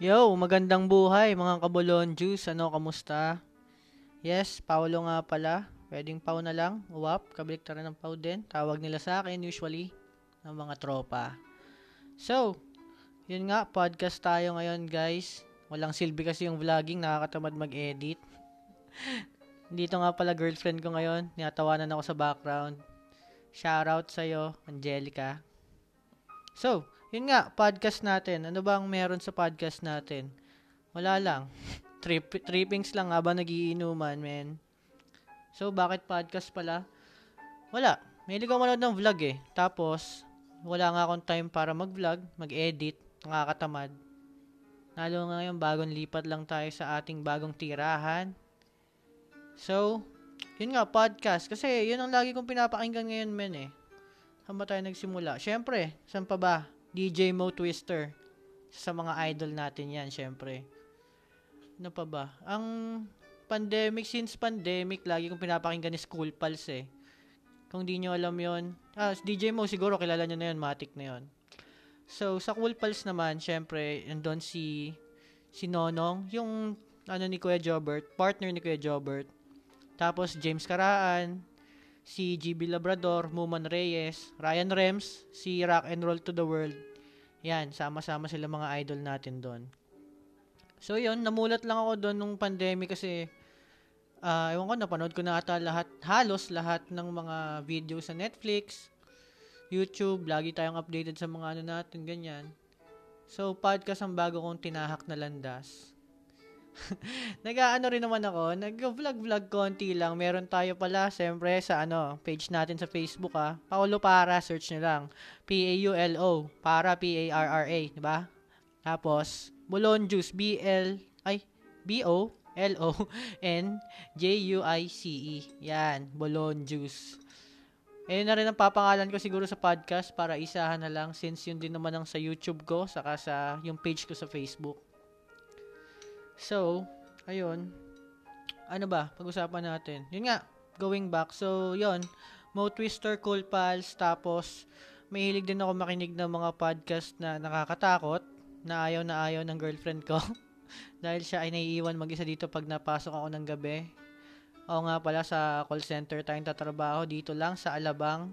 Yo, magandang buhay mga kabulon juice. Ano, kamusta? Yes, Paolo nga pala. Pwedeng Pau na lang. Uwap, kabaliktaran ng Pau din. Tawag nila sa akin usually ng mga tropa. So, yun nga, podcast tayo ngayon guys. Walang silbi kasi yung vlogging, nakakatamad mag-edit. Dito nga pala girlfriend ko ngayon. Niyatawanan ako sa background. Shoutout sa'yo, Angelica. So, yun nga, podcast natin. Ano bang meron sa podcast natin? Wala lang. Trip, trippings lang habang nagiinuman, men. So, bakit podcast pala? Wala. May ako manood ng vlog eh. Tapos, wala nga akong time para mag-vlog, mag-edit, nakakatamad. Lalo ngayon, bagong lipat lang tayo sa ating bagong tirahan. So, yun nga, podcast. Kasi, yun ang lagi kong pinapakinggan ngayon, men eh. Saan ba tayo nagsimula? Siyempre, saan pa ba? DJ Mo Twister. Sa mga idol natin yan, syempre. Ano pa ba? Ang pandemic, since pandemic, lagi kong pinapakinggan ni School Pulse eh. Kung di nyo alam yon ah, DJ Mo, siguro kilala nyo na yun, Matic na yun. So, sa Cool Pulse naman, syempre, nandun si, si Nonong, yung ano ni Kuya Jobert, partner ni Kuya Jobert. Tapos, James Karaan, si GB Labrador, Muman Reyes, Ryan Rems, si Rock and Roll to the World. Yan, sama-sama sila mga idol natin doon. So yun, namulat lang ako doon nung pandemic kasi uh, ewan ko, napanood ko na ata lahat, halos lahat ng mga video sa Netflix, YouTube, lagi tayong updated sa mga ano natin, ganyan. So, podcast ang bago kong tinahak na landas. Nag-ano rin naman ako, nag-vlog-vlog konti lang. Meron tayo pala, siyempre, sa ano, page natin sa Facebook ah. Paulo Para, search nyo lang. P-A-U-L-O, para P-A-R-R-A, di ba? Tapos, Bulon Juice, B-L, ay, B-O-L-O-N-J-U-I-C-E. Yan, Bulon Juice. Ayun na rin ang papangalan ko siguro sa podcast para isahan na lang since yun din naman ang sa YouTube ko saka sa yung page ko sa Facebook. So, ayun. Ano ba? Pag-usapan natin. Yun nga, going back. So, yun. Mo Twister, Cool Pals, tapos mahilig din ako makinig ng mga podcast na nakakatakot, na ayaw na ayaw ng girlfriend ko. Dahil siya ay naiiwan mag-isa dito pag napasok ako ng gabi. O nga pala sa call center tayong tatrabaho dito lang sa Alabang.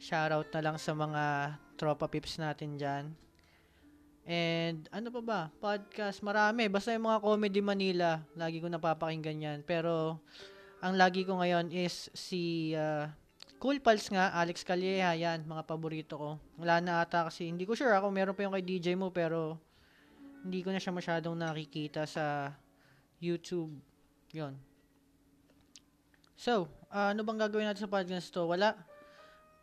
Shoutout na lang sa mga tropa pips natin dyan. And ano pa ba? Podcast, marami. Basta yung mga Comedy Manila, lagi ko napapakinggan yan. Pero ang lagi ko ngayon is si uh, Cool Pals nga, Alex Calleja, yan, mga paborito ko. Wala na ata kasi, hindi ko sure ako, meron pa yung kay DJ mo, pero hindi ko na siya masyadong nakikita sa YouTube. yon So, uh, ano bang gagawin natin sa podcast to? Wala.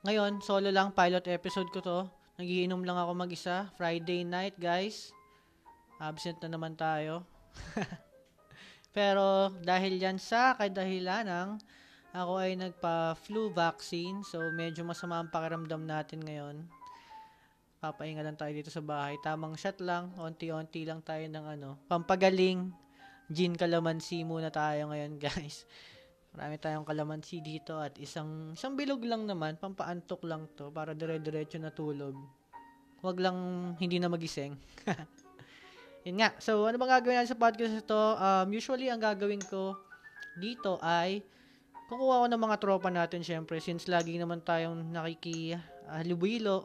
Ngayon, solo lang, pilot episode ko to. Nagiinom lang ako mag-isa. Friday night, guys. Absent na naman tayo. Pero dahil yan sa kadahilan ng ako ay nagpa-flu vaccine. So, medyo masama ang pakiramdam natin ngayon. Papahinga lang tayo dito sa bahay. Tamang shot lang. Onti-onti lang tayo ng ano. Pampagaling. Gin calamansi muna tayo ngayon, guys. Marami tayong kalamansi dito at isang isang bilog lang naman, pampaantok lang to para dire-diretso na tulog. Huwag lang hindi na magising. Yun nga. So, ano bang gagawin natin sa podcast ito? Um, usually, ang gagawin ko dito ay kukuha ko ng mga tropa natin syempre since lagi naman tayong nakiki uh,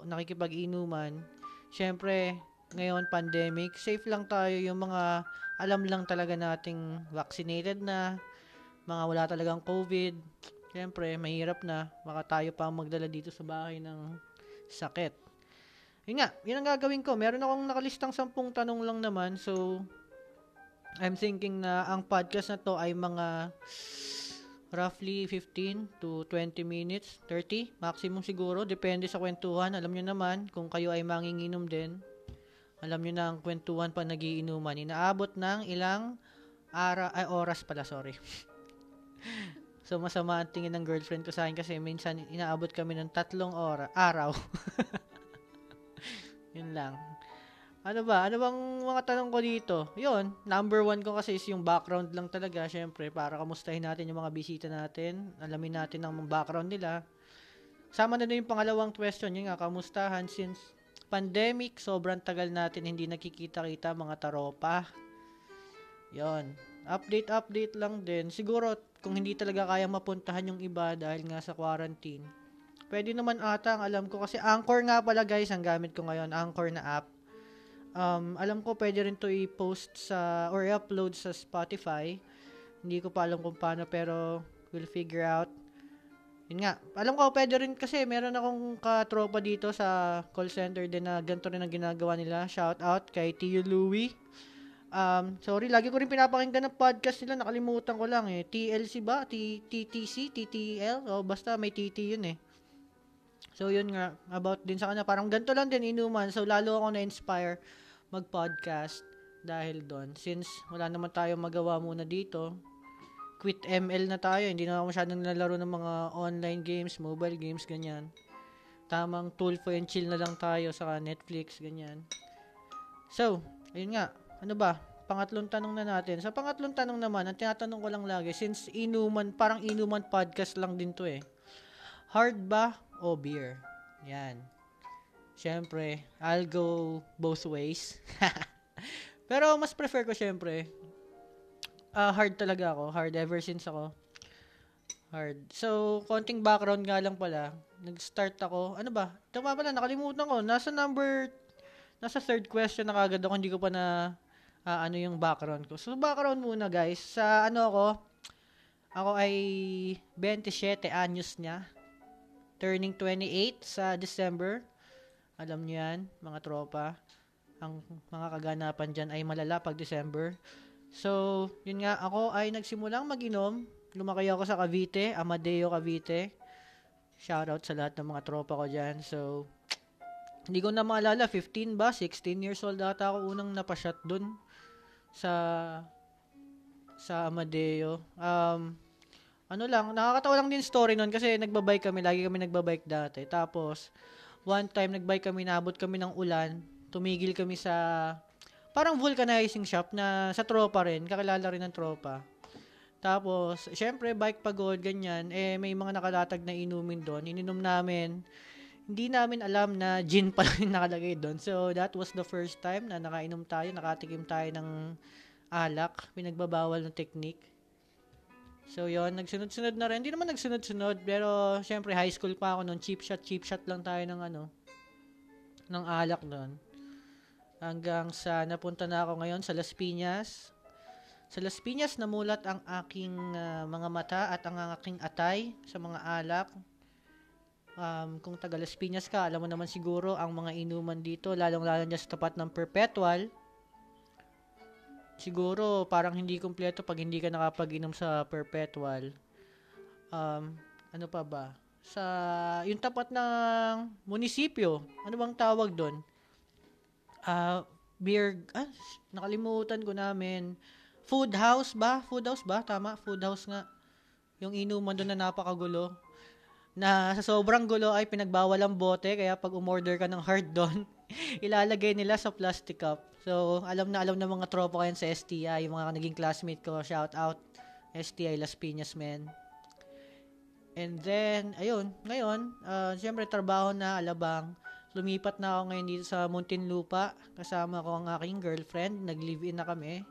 nakikipag-inuman. Syempre, ngayon pandemic, safe lang tayo yung mga alam lang talaga nating vaccinated na, mga wala talagang COVID, syempre, mahirap na. Baka tayo pa magdala dito sa bahay ng sakit. Yun nga, yun ang gagawin ko. Meron akong nakalistang sampung tanong lang naman. So, I'm thinking na ang podcast na to ay mga roughly 15 to 20 minutes, 30 maximum siguro, depende sa kwentuhan. Alam nyo naman, kung kayo ay manginginom din, alam nyo na ang kwentuhan pa nagiinuman. Inaabot ng ilang ara ay oras pala, sorry. so, masama ang tingin ng girlfriend ko sa akin kasi minsan inaabot kami ng tatlong ora, araw. Yun lang. Ano ba? Ano bang mga tanong ko dito? Yun, number one ko kasi is yung background lang talaga, syempre, para kamustahin natin yung mga bisita natin, alamin natin ang background nila. Sama na din yung pangalawang question, yung nga, kamustahan since pandemic, sobrang tagal natin hindi nakikita-kita mga taropa. Yon. Update, update lang din. Siguro, kung hindi talaga kaya mapuntahan yung iba dahil nga sa quarantine, pwede naman ata ang alam ko. Kasi Anchor nga pala guys, ang gamit ko ngayon. Anchor na app. Um, alam ko pwede rin to i-post sa, or i-upload sa Spotify. Hindi ko pa alam kung paano, pero we'll figure out. Yun nga. Alam ko, pwede rin kasi meron akong katropa dito sa call center din na ganito rin ang ginagawa nila. Shout out kay Tio Louie. Um, sorry, lagi ko rin pinapakinggan ng podcast nila. Nakalimutan ko lang eh. TLC ba? TTC? TTL? O basta may TT yun eh. So yun nga, about din sa kanya. Parang ganito lang din inuman. So lalo ako na-inspire mag-podcast dahil doon. Since wala naman tayo magawa muna dito, quit ML na tayo. Hindi na ako masyadong nilalaro ng mga online games, mobile games, ganyan. Tamang tool for and chill na lang tayo sa Netflix, ganyan. So, ayun nga, ano ba? Pangatlong tanong na natin. Sa pangatlong tanong naman, ang tinatanong ko lang lagi, since inuman, parang inuman podcast lang din to eh. Hard ba o beer? Yan. Siyempre, I'll go both ways. Pero mas prefer ko siyempre, uh, hard talaga ako. Hard ever since ako. Hard. So, konting background nga lang pala. Nag-start ako. Ano ba? Pa pala, nakalimutan ko. Nasa number, nasa third question na kagad ako. Hindi ko pa na uh, ano yung background ko. So, background muna guys. Sa ano ako, ako ay 27 anyos niya. Turning 28 sa December. Alam niyo yan, mga tropa. Ang mga kaganapan dyan ay malala pag December. So, yun nga, ako ay nagsimulang mag-inom. Lumaki ako sa Cavite, Amadeo Cavite. Shoutout sa lahat ng mga tropa ko dyan. So, hindi ko na maalala, 15 ba? 16 years old ata ako unang napashot dun sa sa Amadeo. Um, ano lang, nakakatawa lang din story nun kasi nagbabike kami, lagi kami nagbabike dati. Tapos, one time nagbike kami, nabot kami ng ulan, tumigil kami sa parang vulcanizing shop na sa tropa rin, kakilala rin ng tropa. Tapos, syempre, bike pagod, ganyan, eh, may mga nakalatag na inumin doon. Ininom namin. Hindi namin alam na gin pala yung nakalagay doon. So, that was the first time na nakainom tayo, nakatikim tayo ng alak, pinagbabawal ng technique. So, yon nagsunod-sunod na rin. Hindi naman nagsunod-sunod, pero syempre, high school pa ako noon. Cheap shot, cheap shot lang tayo ng ano, ng alak doon. Hanggang sa napunta na ako ngayon sa Las Piñas. Sa Las Piñas, namulat ang aking uh, mga mata at ang aking atay sa mga alak. Um, kung taga Las Piñas ka, alam mo naman siguro ang mga inuman dito, lalong-lalo dyan sa tapat ng Perpetual siguro parang hindi kumpleto pag hindi ka nakapag-inom sa perpetual. Um, ano pa ba? Sa yung tapat ng munisipyo, ano bang tawag doon? Uh, beer, ah, nakalimutan ko namin. Food house ba? Food house ba? Tama, food house nga. Yung inuman doon na napakagulo. Na sa sobrang gulo ay pinagbawal ang bote, kaya pag umorder ka ng hard doon, ilalagay nila sa plastic cup. So, alam na alam na mga tropa ko yan sa STI, yung mga naging classmate ko, shout out, STI Las Piñas, men. And then, ayun, ngayon, uh, siyempre trabaho na, alabang. Lumipat na ako ngayon dito sa Muntinlupa. Kasama ko ang aking girlfriend. Nag-live-in na kami.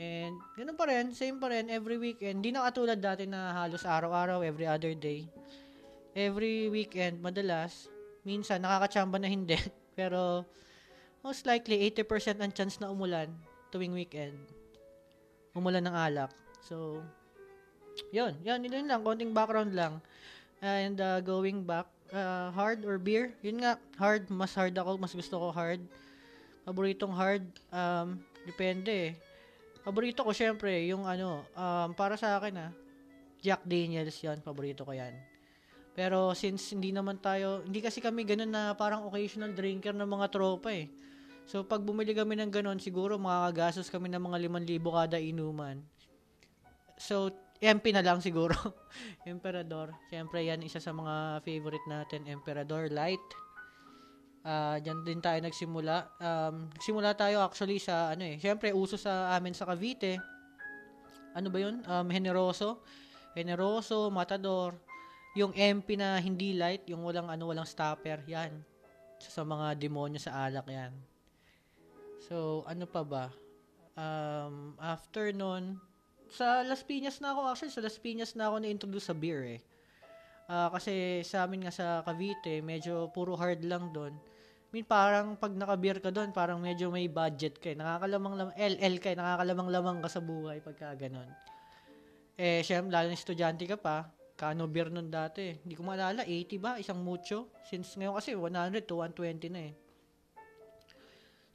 And, ganun pa rin, same pa rin, every weekend. Hindi na katulad dati na halos araw-araw, every other day. Every weekend, madalas, minsan, nakakachamba na hindi. Pero, most likely 80% ang chance na umulan tuwing weekend. Umulan ng alak. So, yun. Yan, yun lang. Konting background lang. And uh, going back, uh, hard or beer? Yun nga, hard. Mas hard ako. Mas gusto ko hard. Paboritong hard, um, depende eh. Paborito ko syempre, yung ano, um, para sa akin ah, Jack Daniels yan. Paborito ko yan. Pero since hindi naman tayo, hindi kasi kami ganun na parang occasional drinker ng mga tropa eh. So, pag bumili kami ng ganun, siguro makakagastos kami ng mga 5,000 kada inuman. So, MP na lang siguro. Emperador. Siyempre, yan isa sa mga favorite natin. Emperador Light. Uh, dyan din tayo nagsimula. Um, nagsimula tayo actually sa, ano eh, siyempre, uso sa amin sa Cavite. Ano ba yun? Um, Generoso. Generoso, Matador. Yung MP na hindi light, yung walang, ano, walang stopper. Yan sa mga demonyo sa alak yan. So, ano pa ba? Um, after nun, sa Las Piñas na ako, actually, sa Las Piñas na ako na-introduce sa beer eh. Uh, kasi sa amin nga sa Cavite, medyo puro hard lang doon. I mean, parang pag naka-beer ka doon, parang medyo may budget ka eh. Nakakalamang lam LL ka eh. Nakakalamang-lamang ka sa buhay pagka ganun. Eh, syempre, lalo na estudyante ka pa, kano beer nun dati. Hindi ko maalala, 80 ba? Isang mucho? Since ngayon kasi 100 to 120 na eh.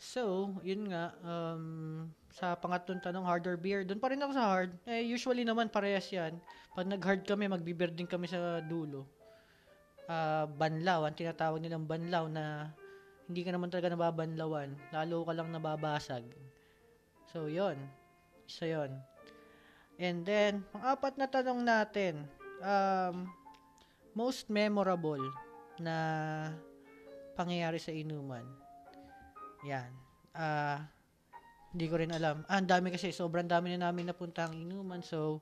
So, yun nga, um, sa pangatlong tanong, hard or beer, doon pa rin ako sa hard. Eh, usually naman parehas yan. Pag nag-hard kami, mag-beer din kami sa dulo. Uh, banlaw, ang tinatawag nilang banlaw na hindi ka naman talaga nababanlawan. Lalo ka lang nababasag. So, yon Isa yon And then, ang apat na tanong natin, um, most memorable na pangyayari sa inuman. Yan. Ah, uh, hindi ko rin alam. Ah, ang dami kasi, sobrang dami na namin napunta ang inuman. So,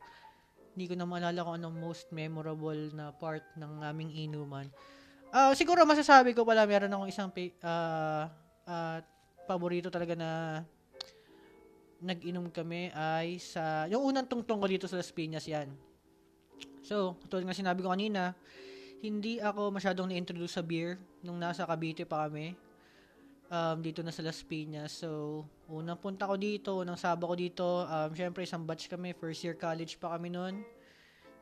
hindi ko na maalala kung anong most memorable na part ng aming inuman. Uh, siguro masasabi ko pala, meron akong isang uh, uh, paborito talaga na nag-inom kami ay sa, yung unang tungtong ko dito sa Las Piñas yan. So, tulad nga sinabi ko kanina, hindi ako masyadong na-introduce sa beer nung nasa Cavite pa kami. Um, dito na sa Las Piñas. So, unang punta ko dito, unang saba ko dito, um, syempre isang batch kami, first year college pa kami noon.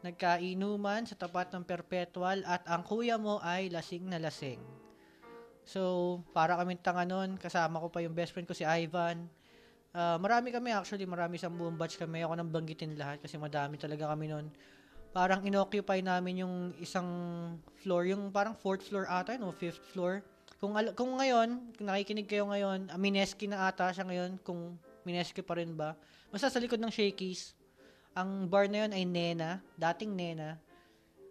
Nagkainuman sa tapat ng Perpetual at ang kuya mo ay lasing na lasing. So, para kami tanga noon, kasama ko pa yung best friend ko si Ivan. Uh, marami kami actually, marami sa buong batch kami. Ako nang banggitin lahat kasi madami talaga kami noon. Parang inoccupy namin yung isang floor, yung parang fourth floor ata, no, fifth floor. Kung al- kung ngayon, kung nakikinig kayo ngayon, uh, Mineski na ata siya ngayon, kung Mineski pa rin ba. Basta sa likod ng Shakey's, ang bar na yun ay Nena, dating Nena.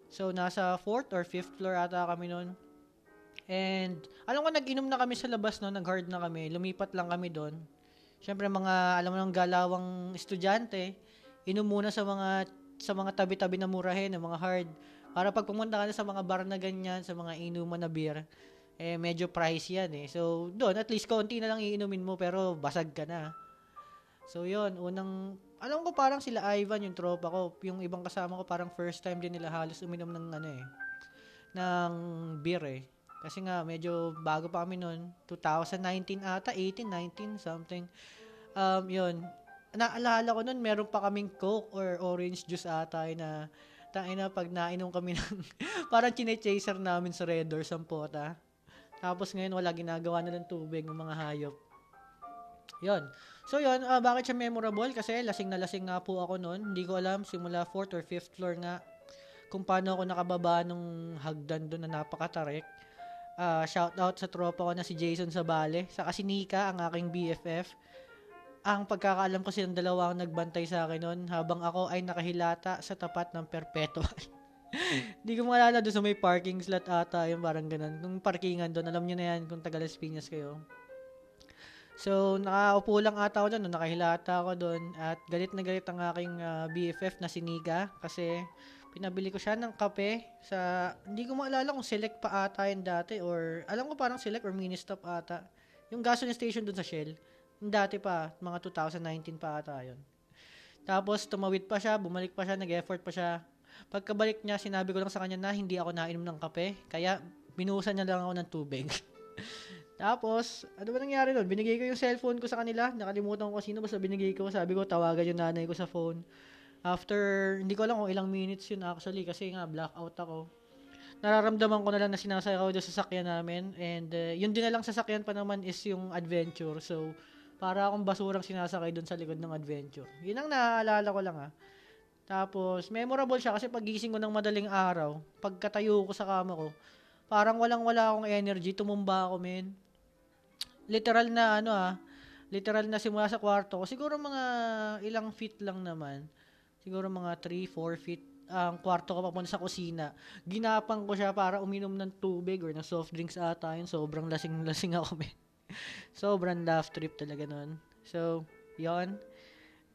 So, nasa fourth or fifth floor ata kami noon. And, alam ko, nag-inom na kami sa labas no, nag-hard na kami. Lumipat lang kami doon. Siyempre mga alam mo ng galawang estudyante, inom muna sa mga sa mga tabi-tabi na murahin, ng mga hard. Para pag pumunta ka na sa mga bar na ganyan, sa mga inuman na beer, eh medyo price yan eh. So, doon at least konti na lang iinumin mo pero basag ka na. So, yon unang alam ko parang sila Ivan, yung tropa ko, yung ibang kasama ko parang first time din nila halos uminom ng ano eh ng beer eh. Kasi nga, medyo bago pa kami noon. 2019 ata, 18, 19, something. Um, yun. Naalala ko noon, meron pa kaming Coke or orange juice ata na tangin na pag nainom kami ng parang chine-chaser namin sa Red Doors ang. Tapos ngayon wala ginagawa na ng tubig ng mga hayop. Yon. So yon, uh, bakit siya memorable? Kasi lasing na lasing nga po ako noon. Hindi ko alam simula 4th or 5th floor nga kung paano ako nakababa nung hagdan doon na napakatarik uh, shout out sa tropa ko na si Jason Sabale, sa si Nika, ang aking BFF. Ang pagkakaalam ko silang dalawa ang nagbantay sa akin noon habang ako ay nakahilata sa tapat ng Perpetual. Hindi ko maalala doon sa may parking slot ata, yung parang ganun. Nung parkingan doon, alam niyo na yan kung taga Las Piñas kayo. So, nakaupo lang ata ako doon, nakahilata ako doon at galit na galit ang aking uh, ah, BFF na si Nika kasi pinabili ko siya ng kape sa, hindi ko maalala kung select pa ata yun dati or, alam ko parang select or mini stop ata. Yung gasoline station dun sa Shell. Dati pa, mga 2019 pa ata yun. Tapos, tumawid pa siya, bumalik pa siya, nag-effort pa siya. Pagkabalik niya, sinabi ko lang sa kanya na hindi ako nainom ng kape. Kaya, binuhusan niya lang ako ng tubig. Tapos, ano ba nangyari doon? Binigay ko yung cellphone ko sa kanila. Nakalimutan ko sino, basta binigay ko. Sabi ko, tawagan yung nanay ko sa phone. After, hindi ko alam kung ilang minutes yun actually kasi nga blackout ako. Nararamdaman ko na lang na sinasayaw doon sa sakyan namin and uh, yun din na lang sasakyan pa naman is yung adventure. So, para akong basurang sinasakay doon sa likod ng adventure. Yun ang naaalala ko lang ah. Tapos, memorable siya kasi pagising ko ng madaling araw, pagkatayo ko sa kama ko, parang walang-wala akong energy, tumumba ako, men. Literal na ano ah, literal na simula sa kwarto ko, siguro mga ilang feet lang naman siguro mga 3, 4 feet ang kwarto ko papunta sa kusina. Ginapang ko siya para uminom ng tubig or ng soft drinks ata yun. Sobrang lasing-lasing ako, men. Sobrang laugh trip talaga nun. So, yon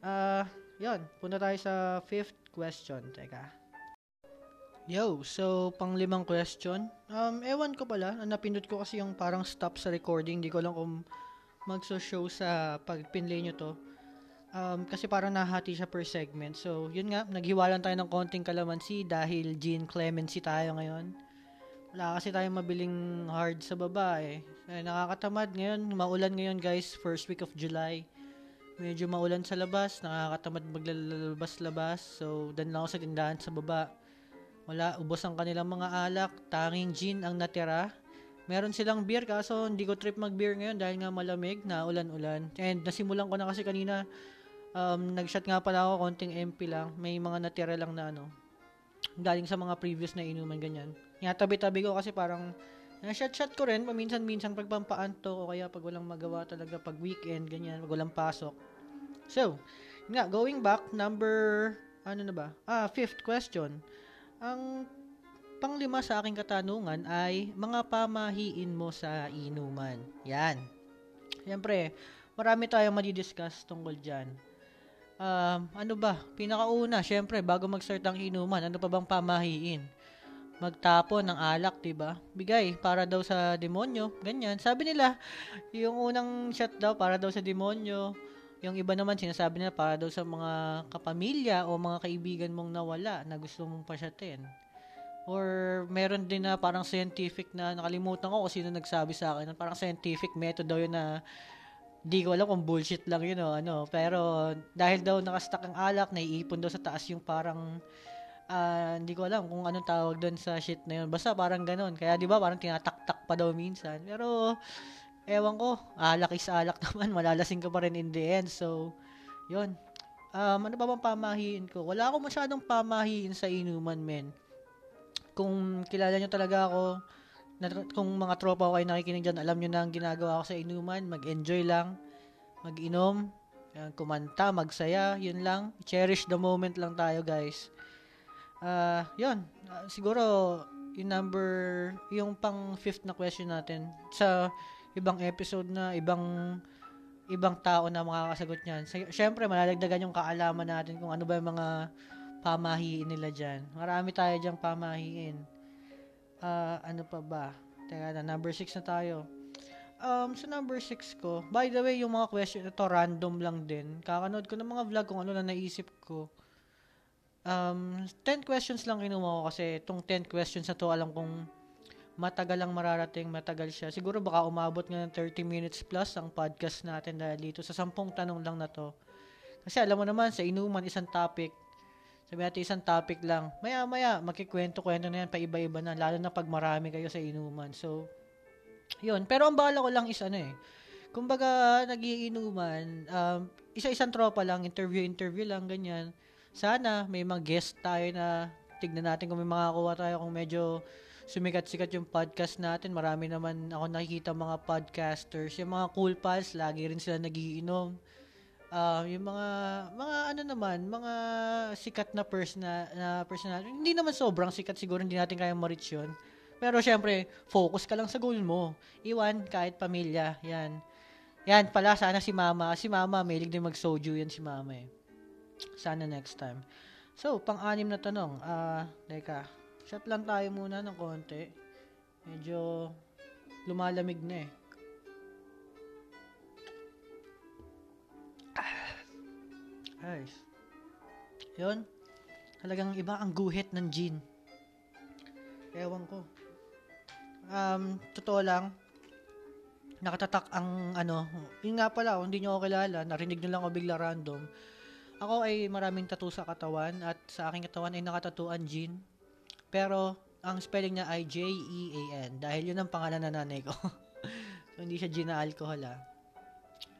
Uh, yon Punta tayo sa fifth question. Teka. Yo, so pang limang question. Um, ewan ko pala, napindot ko kasi yung parang stop sa recording. Hindi ko lang kung magso-show sa pag pinlay nyo to. Um, kasi parang nahati siya per segment. So, yun nga, naghiwalan tayo ng konting kalamansi dahil Gene Clemency tayo ngayon. Wala kasi tayong mabiling hard sa baba eh. eh nakakatamad ngayon, maulan ngayon guys, first week of July. Medyo maulan sa labas, nakakatamad maglalabas-labas. So, dan lang ako sa tindahan sa baba wala, ubos ang kanilang mga alak, tanging gin ang natira. Meron silang beer kaso hindi ko trip mag-beer ngayon dahil nga malamig na ulan-ulan. And nasimulan ko na kasi kanina um, nag-shot nga pala ako konting MP lang. May mga natira lang na ano. Galing sa mga previous na inuman ganyan. Nga tabi-tabi ko kasi parang na-shot-shot ko rin paminsan-minsan pag pampaanto o kaya pag walang magawa talaga pag weekend ganyan, pag walang pasok. So, nga going back number ano na ba? Ah, fifth question. Ang panglima sa aking katanungan ay mga pamahiin mo sa inuman. Yan. Siyempre, marami tayong madidiscuss tungkol dyan. Um, ano ba? Pinakauna, syempre, bago mag-start ang inuman, ano pa bang pamahiin? Magtapon ng alak, 'di ba? Bigay para daw sa demonyo, ganyan. Sabi nila, yung unang shot daw para daw sa demonyo. Yung iba naman sinasabi nila para daw sa mga kapamilya o mga kaibigan mong nawala na gusto mong pasyatin. Or meron din na parang scientific na nakalimutan ko kung sino nagsabi sa akin. Parang scientific method daw yun na di ko alam kung bullshit lang yun o ano. Pero dahil daw nakastak ang alak, naiipon daw sa taas yung parang uh, hindi ko alam kung anong tawag doon sa shit na yun. Basta parang ganun. Kaya di ba parang tinataktak pa daw minsan. Pero ewan ko, alak is alak naman, malalasing ka pa rin in the end. So, yun. Um, ano ba bang pamahiin ko? Wala ako masyadong pamahiin sa inuman, men. Kung kilala nyo talaga ako, na, kung mga tropa ko kayo nakikinig dyan, alam nyo na ang ginagawa ko sa inuman. Mag-enjoy lang, mag-inom, kumanta, magsaya, yun lang. Cherish the moment lang tayo, guys. Uh, yun. Uh, siguro, yung number, yung pang fifth na question natin, sa ibang episode na ibang ibang tao na makakasagot niyan. Siyempre, malalagdagan yung kaalaman natin kung ano ba yung mga pamahiin nila dyan. Marami tayo dyang pamahiin. Uh, ano pa ba? Teka na, number 6 na tayo. Um, sa number 6 ko, by the way, yung mga question ito random lang din. Kakanood ko ng mga vlog kung ano na naisip ko. Um, 10 questions lang kinuha ko kasi itong 10 questions na to alam kong matagal lang mararating, matagal siya. Siguro baka umabot nga ng 30 minutes plus ang podcast natin dahil dito sa sampung tanong lang na to. Kasi alam mo naman, sa inuman, isang topic, sabi natin isang topic lang, maya-maya, makikwento-kwento na yan, pa iba-iba na, lalo na pag marami kayo sa inuman. So, yun. Pero ang bala ko lang is ano eh, kumbaga, nagiinuman, um, isa-isang tropa lang, interview-interview lang, ganyan. Sana, may mga guest tayo na tignan natin kung may makakuha tayo kung medyo sumikat-sikat yung podcast natin. Marami naman ako nakikita mga podcasters. Yung mga cool pals, lagi rin sila nagiinom. Uh, yung mga mga ano naman, mga sikat na person na, na personal. Hindi naman sobrang sikat siguro hindi natin kaya ma-reach yun. Pero syempre, focus ka lang sa goal mo. Iwan kahit pamilya, 'yan. Yan pala sana si Mama, si Mama may din mag-soju yan si Mama eh. Sana next time. So, pang-anim na tanong. Ah, uh, teka. Shot lang tayo muna ng konti. Medyo lumalamig na eh. Guys. Yun. Talagang iba ang guhit ng gin. Ewan ko. Um, totoo lang, nakatatak ang ano, yun nga pala, hindi nyo ako kilala, narinig nyo lang ako bigla random. Ako ay maraming tattoo sa katawan at sa aking katawan ay nakatatuan gin. Pero, ang spelling niya ay J-E-A-N. Dahil yun ang pangalan ng nanay ko. so, hindi siya gin na alcohol ah.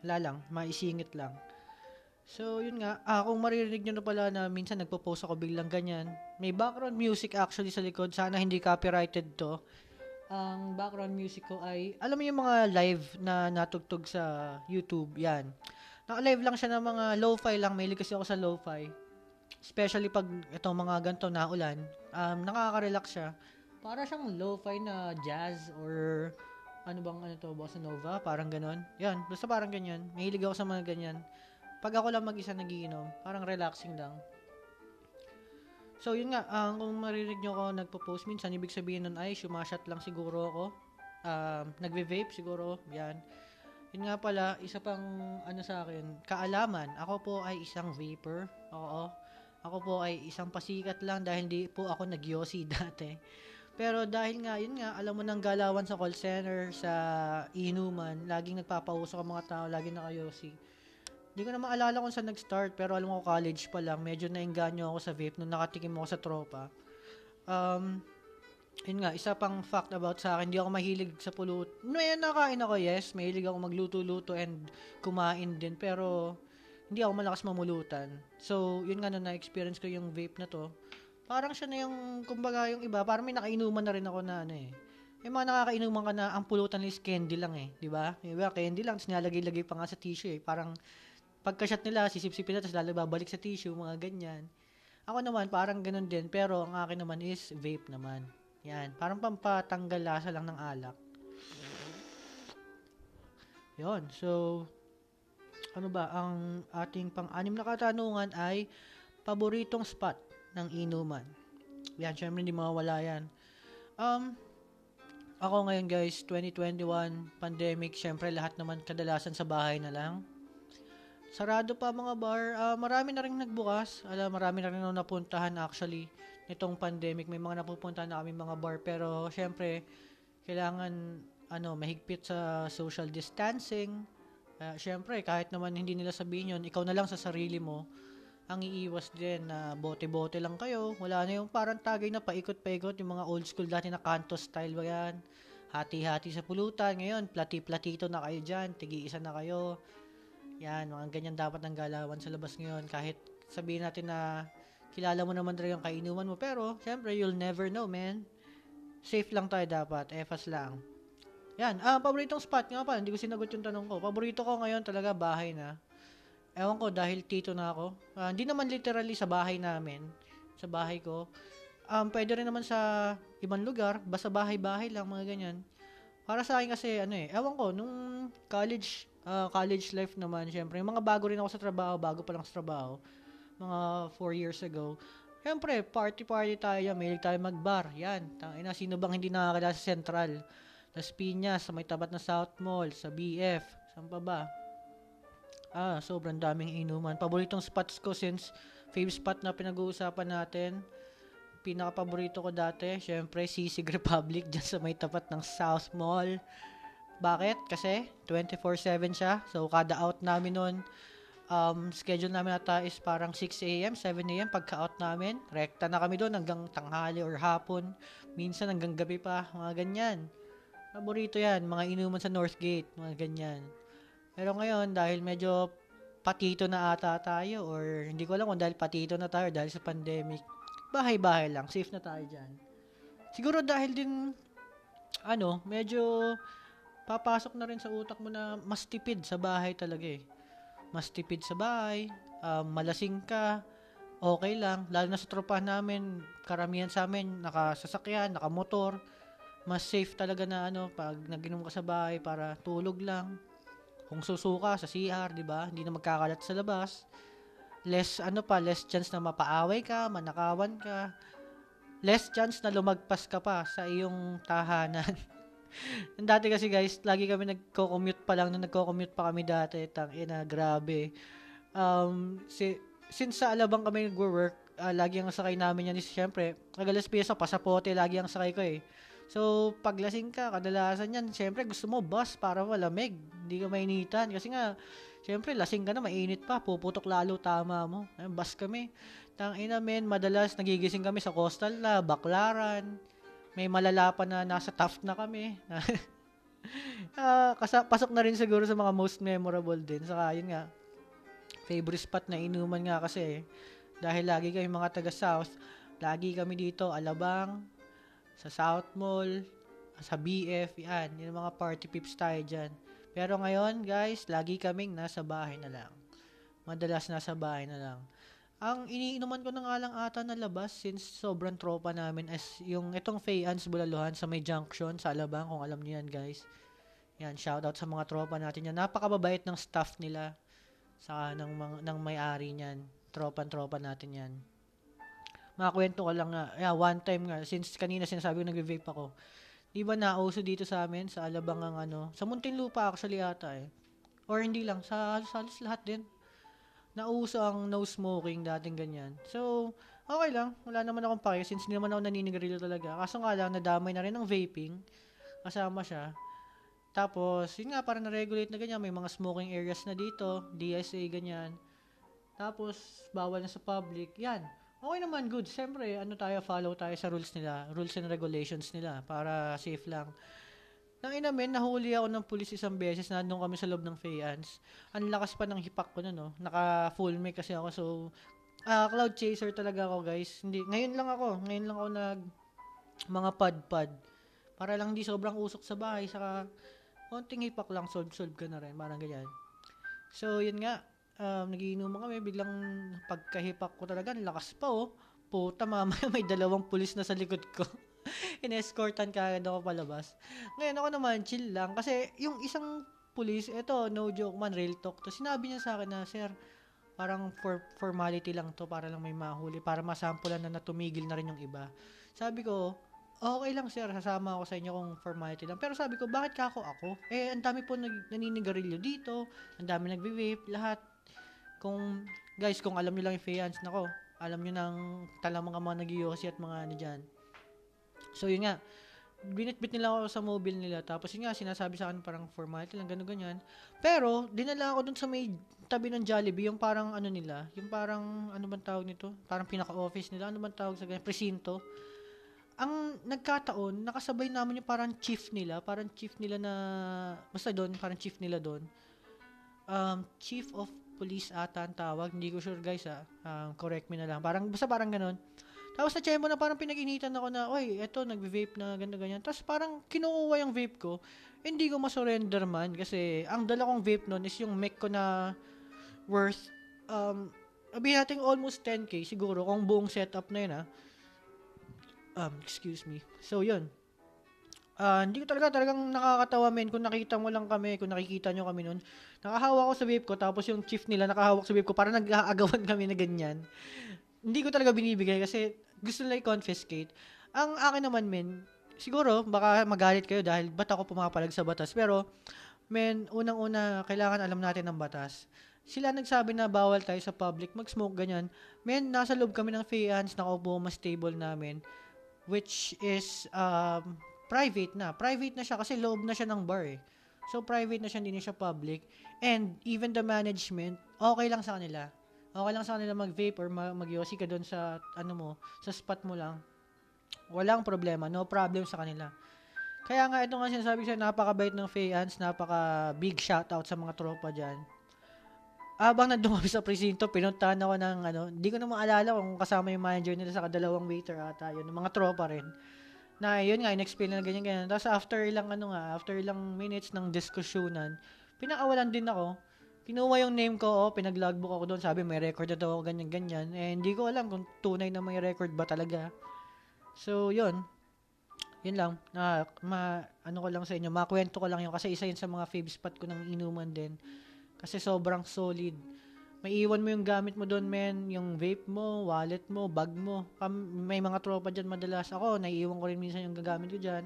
Wala lang, maisingit lang. So, yun nga. Ah, kung maririnig nyo na pala na minsan nagpo-post ako biglang ganyan. May background music actually sa likod. Sana hindi copyrighted to. Ang background music ko ay, alam mo yung mga live na natugtog sa YouTube, yan. Naka-live lang siya ng mga lo-fi lang. May kasi ako sa lo-fi especially pag itong mga ganito na ulan, um, nakaka-relax siya. Para siyang lo-fi na jazz or ano bang ano to, bossa nova, parang ganon. Yan, basta parang ganyan. Mahilig ako sa mga ganyan. Pag ako lang mag-isa nagiinom, parang relaxing lang. So, yun nga, ang kung marinig nyo ako nagpo-post minsan, ibig sabihin nun ay, shumashot lang siguro ako. Um, nagve-vape siguro, yan. Yun nga pala, isa pang ano sa akin, kaalaman, ako po ay isang vapor. Oo. Ako po ay isang pasikat lang dahil hindi po ako nagyosi dati. Pero dahil nga, yun nga, alam mo ng galawan sa call center, sa inuman, laging nagpapausok ang mga tao, laging nakayosi. Hindi ko na maalala kung saan nag-start, pero alam ko college pa lang, medyo nainganyo ako sa vape nung nakatikim ako sa tropa. Um, yun nga, isa pang fact about sa akin, hindi ako mahilig sa pulut. May nakain ako, yes. Mahilig ako magluto-luto and kumain din. Pero, hindi ako malakas mamulutan. So, yun nga na na-experience ko yung vape na to. Parang siya na yung, kumbaga yung iba, parang may nakainuman na rin ako na ano eh. May mga nakakainuman ka na ang pulutan is candy lang eh. Di ba? Diba? Candy lang, tapos nilalagay-lagay pa nga sa tissue eh. Parang, pagka-shot nila, sisip-sipin na, tapos lalo babalik sa tissue, mga ganyan. Ako naman, parang ganun din, pero ang akin naman is vape naman. Yan, parang pampatanggal lasa lang ng alak. Yon, so, ano ba, ang ating pang-anim na katanungan ay, paboritong spot ng inuman. Yan, syempre hindi mawawala yan. Um, ako ngayon guys, 2021, pandemic, syempre lahat naman kadalasan sa bahay na lang Sarado pa mga bar. Uh, marami na rin nagbukas. Alam, marami na rin na napuntahan actually nitong pandemic. May mga napupuntahan na kami mga bar. Pero, syempre, kailangan ano, mahigpit sa social distancing. Uh, syempre, kahit naman hindi nila sabihin yun, ikaw na lang sa sarili mo, ang iiwas din na bote-bote lang kayo. Wala na yung parang tagay na paikot-paikot, yung mga old school dati na kanto style ba yan. Hati-hati sa pulutan. Ngayon, plati-platito na kayo dyan. Tigi-isa na kayo yan, mga ganyan dapat ng galawan sa labas ngayon. Kahit sabihin natin na kilala mo naman talaga yung kainuman mo. Pero, syempre, you'll never know, man. Safe lang tayo dapat. EFAS lang. Yan. Ah, paboritong spot nga pa. Hindi ko sinagot yung tanong ko. Paborito ko ngayon talaga bahay na. Ewan ko, dahil tito na ako. Uh, hindi naman literally sa bahay namin. Sa bahay ko. Um, pwede rin naman sa ibang lugar. Basta bahay-bahay lang, mga ganyan. Para sa akin kasi, ano eh, ewan ko, nung college, uh, college life naman, syempre, yung mga bago rin ako sa trabaho, bago pa lang sa trabaho, mga 4 years ago, syempre, party-party tayo, may tayo mag-bar, yan, tangina, sino bang hindi nakakala sa Central, Las Piñas, sa may tabat na South Mall, sa BF, saan pa ba? Ah, sobrang daming inuman. Paboritong spots ko since fave spot na pinag-uusapan natin. Pinaka-paborito ko dati, syempre, Sisig Republic, dyan sa may tapat ng South Mall. Bakit? Kasi 24/7 siya. So kada out namin noon, um, schedule namin ata is parang 6 a.m., 7 a.m. pagka-out namin. Rekta na kami doon hanggang tanghali or hapon. Minsan hanggang gabi pa, mga ganyan. Paborito yan, mga inuman sa Northgate, mga ganyan. Pero ngayon, dahil medyo patito na ata tayo or hindi ko alam kung dahil patito na tayo dahil sa pandemic, bahay-bahay lang, safe na tayo dyan. Siguro dahil din, ano, medyo papasok na rin sa utak mo na mas tipid sa bahay talaga eh. Mas tipid sa bahay, um, malasing ka, okay lang. Lalo na sa tropa namin, karamihan sa amin, nakasasakyan, nakamotor. Mas safe talaga na ano, pag naginom ka sa bahay para tulog lang. Kung susuka sa CR, di ba? Hindi na magkakalat sa labas. Less, ano pa, less chance na mapaaway ka, manakawan ka. Less chance na lumagpas ka pa sa iyong tahanan. dati kasi guys, lagi kami nagko-commute pa lang, nagko-commute pa kami dati, tang ina, grabe. Um, si, since sa Alabang kami nagwo-work, uh, lagi ang sakay namin yan is syempre, kagalas piyesa, pasapote, lagi ang sakay ko eh. So, paglasing ka, kadalasan yan, syempre gusto mo bus para malamig, hindi ka mainitan. Kasi nga, syempre lasing ka na, mainit pa, puputok lalo tama mo. Bus kami. Tang ina men, madalas nagigising kami sa coastal na, baklaran, may malala pa na nasa Taft na kami. uh, kasa, pasok na rin siguro sa mga most memorable din. Saka yun nga, favorite spot na inuman nga kasi. Dahil lagi kami mga taga South, lagi kami dito, Alabang, sa South Mall, sa BF, yan. Yung mga party pips tayo dyan. Pero ngayon, guys, lagi kaming nasa bahay na lang. Madalas nasa bahay na lang. Ang iniinuman ko na nga lang ata na labas since sobrang tropa namin as yung itong Fayans Bulaluhan sa may junction sa Alabang kung alam niyo yan guys. Yan, shout out sa mga tropa natin yan. Napakababait ng staff nila sa ng ng may-ari niyan. Tropa-tropa natin yan. makakwento ko lang nga, yeah, one time nga, since kanina sinasabi ko nagve-vape ako, di ba nauso dito sa amin, sa Alabang ang ano, sa Muntinlupa actually ata eh. Or hindi lang, sa halos, halos lahat din. Nauso ang no smoking, dating ganyan. So, okay lang, wala naman akong pake since hindi naman ako naninigarilyo talaga. Kaso nga lang, nadamay na rin ng vaping, kasama siya. Tapos, yun nga, para na-regulate na ganyan, may mga smoking areas na dito, DSA, ganyan. Tapos, bawal na sa public, yan Okay naman, good. Siyempre, ano tayo, follow tayo sa rules nila, rules and regulations nila para safe lang. Nang inamin, nahuli ako ng pulis isang beses, nandun kami sa loob ng Fayans. Ang lakas pa ng hipak ko na, no? Naka full make kasi ako, so, uh, cloud chaser talaga ako, guys. Hindi, ngayon lang ako, ngayon lang ako nag, mga pad-pad. Para lang hindi sobrang usok sa bahay, saka, konting hipak lang, solve-solve ka na rin, parang ganyan. So, yun nga, um, nagiinuman kami, biglang pagkahipak ko talaga, lakas pa oh. Puta, mamaya may dalawang pulis na sa likod ko. In-escortan ka agad ako palabas. Ngayon ako naman, chill lang. Kasi yung isang pulis, eto, no joke man, real talk to. Sinabi niya sa akin na, sir, parang for formality lang to para lang may mahuli para masampulan na natumigil na rin yung iba. Sabi ko, okay lang sir, sasama ako sa inyo kung formality lang. Pero sabi ko, bakit ka ako ako? Eh, ang dami po nag, naninigarilyo dito, ang dami nagbe-vape, lahat. Kung, guys, kung alam niyo lang yung fans, nako, alam niyo nang talang mga mga nag at mga ano dyan. So, yun nga, binitbit nila ako sa mobile nila. Tapos yun nga, sinasabi sa akin parang formality lang, gano'n ganyan. Pero, dinala ako dun sa may tabi ng Jollibee, yung parang ano nila, yung parang, ano bang tawag nito? Parang pinaka-office nila, ano bang tawag sa ganyan? Presinto. Ang nagkataon, nakasabay namin yung parang chief nila, parang chief nila na, basta doon, parang chief nila doon. Um, chief of police ata ang tawag. Hindi ko sure guys ah. Um, correct me na lang. Parang, basta parang ganun. Tapos na chemo na parang pinag-initan ako na, oy, eto, nag-vape na, ganda ganyan. Tapos parang kinukuha yung vape ko. Hindi ko ma-surrender man kasi ang dala kong vape nun is yung Mac ko na worth, um, sabihin natin almost 10k siguro kung buong setup na yun ah. Um, excuse me. So, yun. Uh, hindi ko talaga talagang nakakatawa men kung nakita mo lang kami, kung nakikita nyo kami noon. Nakahawa ko sa vape ko tapos yung chief nila nakahawak sa vape ko para nag-aagawan kami na ganyan. Hindi ko talaga binibigay kasi gusto nila i-confiscate. Ang akin naman men, siguro baka magalit kayo dahil ba't ako pumapalag sa batas pero men, unang-una kailangan alam natin ng batas. Sila nagsabi na bawal tayo sa public mag-smoke ganyan. Men, nasa loob kami ng fans, nakaupo mas table namin which is um, private na. Private na siya kasi loob na siya ng bar eh. So, private na siya, hindi na siya public. And, even the management, okay lang sa kanila. Okay lang sa kanila mag-vape or mag-yosi ka doon sa, ano mo, sa spot mo lang. Walang problema. No problem sa kanila. Kaya nga, ito nga sinasabi ko napakabait ng fans, napaka big shoutout sa mga tropa dyan. Abang nandun kami sa presinto, pinuntahan ako ng ano, hindi ko na maalala kung kasama yung manager nila sa kadalawang waiter ata yun, mga tropa rin na yun nga, in-explain na ganyan ganyan. Tapos after ilang ano nga, after ilang minutes ng diskusyonan, pinakawalan din ako. Kinuha yung name ko, oh, pinag-logbook ako doon, sabi may record na daw ako ganyan ganyan. Eh hindi ko alam kung tunay na may record ba talaga. So, yun. Yun lang. Na, ma, ano ko lang sa inyo, makwento ko lang yun kasi isa yun sa mga fave spot ko ng inuman din. Kasi sobrang solid may iwan mo yung gamit mo doon, men. Yung vape mo, wallet mo, bag mo. May mga tropa dyan madalas. Ako, naiiwan ko rin minsan yung gagamit ko dyan.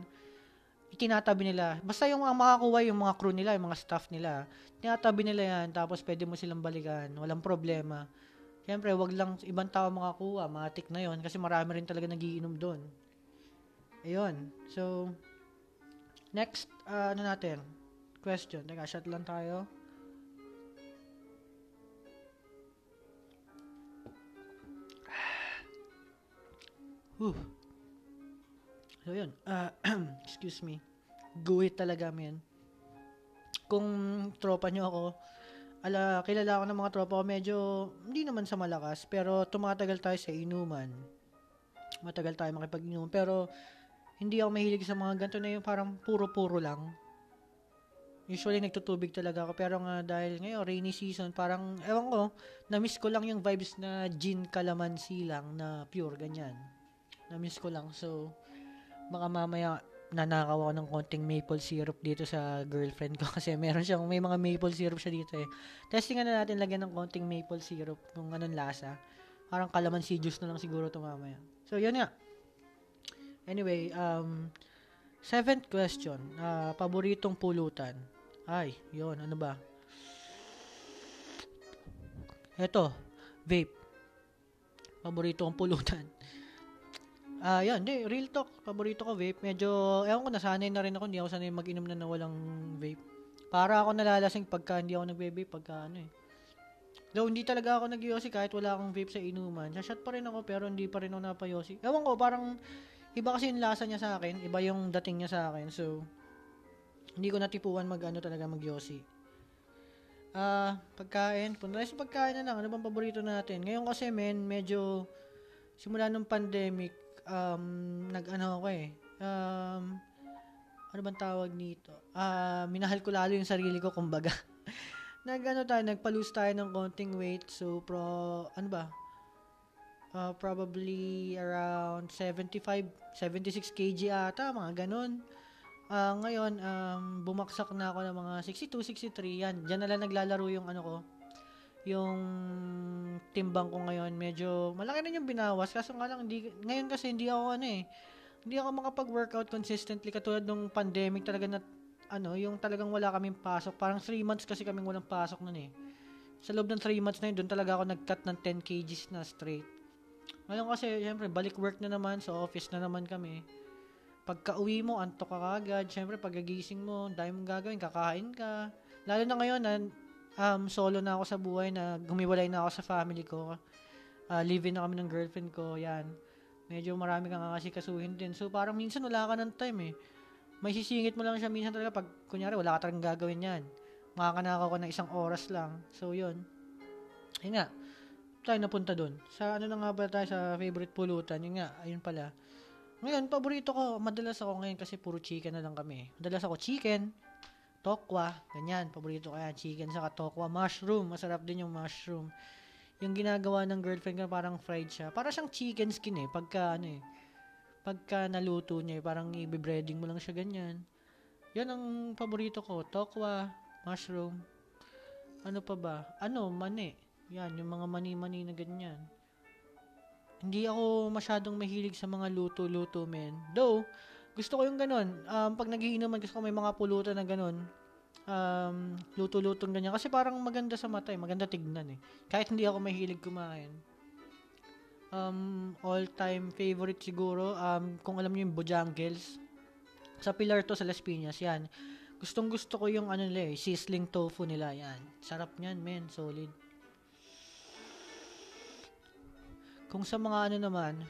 Itinatabi nila. Basta yung ang makakuha yung mga crew nila, yung mga staff nila. Tinatabi nila yan, tapos pwede mo silang balikan. Walang problema. Siyempre, wag lang ibang tao makakuha. Matik na yon kasi marami rin talaga nagiinom doon. Ayun. So, next, uh, ano natin? Question. Teka, shot lang tayo. Whew. So, yun. Uh, excuse me. Guhit talaga, men. Kung tropa nyo ako, ala, kilala ko ng mga tropa ko, medyo, hindi naman sa malakas, pero tumatagal tayo sa inuman. Matagal tayo makipag-inuman. Pero, hindi ako mahilig sa mga ganito na yung parang puro-puro lang. Usually, nagtutubig talaga ako. Pero nga, dahil ngayon, rainy season, parang, ewan ko, na-miss ko lang yung vibes na gin calamansi lang na pure, ganyan. Na-miss ko lang. So, baka mamaya nanakaw ako ng konting maple syrup dito sa girlfriend ko kasi meron siyang may mga maple syrup siya dito eh. Testingan na natin lagyan ng konting maple syrup kung anong lasa. Parang calamansi juice na lang siguro to mamaya. So, yun nga. Anyway, um, seventh question. Uh, paboritong pulutan. Ay, yun. Ano ba? Ito. Vape. Paborito kong pulutan. Ah, uh, yan, di, real talk. Paborito ko vape. Medyo, ewan ko, nasanay na rin ako. Hindi ako sanay mag-inom na na walang vape. Para ako nalalasing pagka hindi ako nagbe-vape, pagka ano eh. Though, hindi talaga ako nag kahit wala akong vape sa inuman. Sa-shot pa rin ako, pero hindi pa rin ako napayosi. Ewan ko, parang, iba kasi yung lasa niya sa akin. Iba yung dating niya sa akin. So, hindi ko natipuan mag ano talaga mag yosi. Ah, uh, pagkain. Punta sa pagkain na lang. Ano bang paborito natin? Ngayon kasi, men, medyo, simula nung pandemic, um, nag-ano ako eh, um, ano bang tawag nito? Uh, minahal ko lalo yung sarili ko, kumbaga. nag ano tayo, nagpa-lose tayo ng konting weight. So, pro, ano ba? Uh, probably around 75, 76 kg ata, mga ganun. Uh, ngayon, um, bumaksak na ako ng mga 62, 63, yan. Diyan na lang naglalaro yung ano ko, yung timbang ko ngayon medyo malaki na yung binawas. Kaso nga lang hindi ngayon kasi hindi ako ano eh hindi ako makapag-workout consistently. Katulad nung pandemic talaga na ano yung talagang wala kaming pasok. Parang 3 months kasi kaming walang pasok noon eh. Sa loob ng 3 months na yun doon talaga ako nag-cut ng 10 kgs na straight. Ngayon kasi syempre balik work na naman sa office na naman kami. Pagka uwi mo antok ka kagad. Syempre pagkagising mo dahil mong gagawin kakain ka. Lalo na ngayon na um, solo na ako sa buhay na gumiwalay na ako sa family ko. Uh, live na kami ng girlfriend ko, yan. Medyo marami kang kasuhin din. So, parang minsan wala ka ng time eh. May sisingit mo lang siya minsan talaga pag, kunyari, wala ka talagang gagawin yan. Makakanakaw ko ng isang oras lang. So, yun. Ayun nga. Tayo napunta dun. Sa ano na nga ba tayo sa favorite pulutan? Yun nga, ayun pala. Ngayon, paborito ko, madalas ako ngayon kasi puro chicken na lang kami. Madalas ako chicken, tokwa, ganyan, paborito kaya chicken sa tokwa, mushroom, masarap din yung mushroom. Yung ginagawa ng girlfriend ko parang fried siya. Para siyang chicken skin eh, pagka ano eh, pagka naluto niya eh, parang i-breading mo lang siya ganyan. Yan ang paborito ko, tokwa, mushroom. Ano pa ba? Ano, mani. Yan, yung mga mani-mani na ganyan. Hindi ako masyadong mahilig sa mga luto-luto, men. Though, gusto ko yung ganun. Um, pag nagiinuman, gusto ko may mga pulutan na ganun. Um, luto-lutong ganyan. Kasi parang maganda sa mata eh. Maganda tignan eh. Kahit hindi ako mahilig kumain. Um, all-time favorite siguro. Um, kung alam niyo yung Bojangles. Sa Pilar to sa Las Piñas. Yan. Gustong gusto ko yung ano nila eh. Sizzling tofu nila. Yan. Sarap niyan, men. Solid. Kung sa mga ano naman,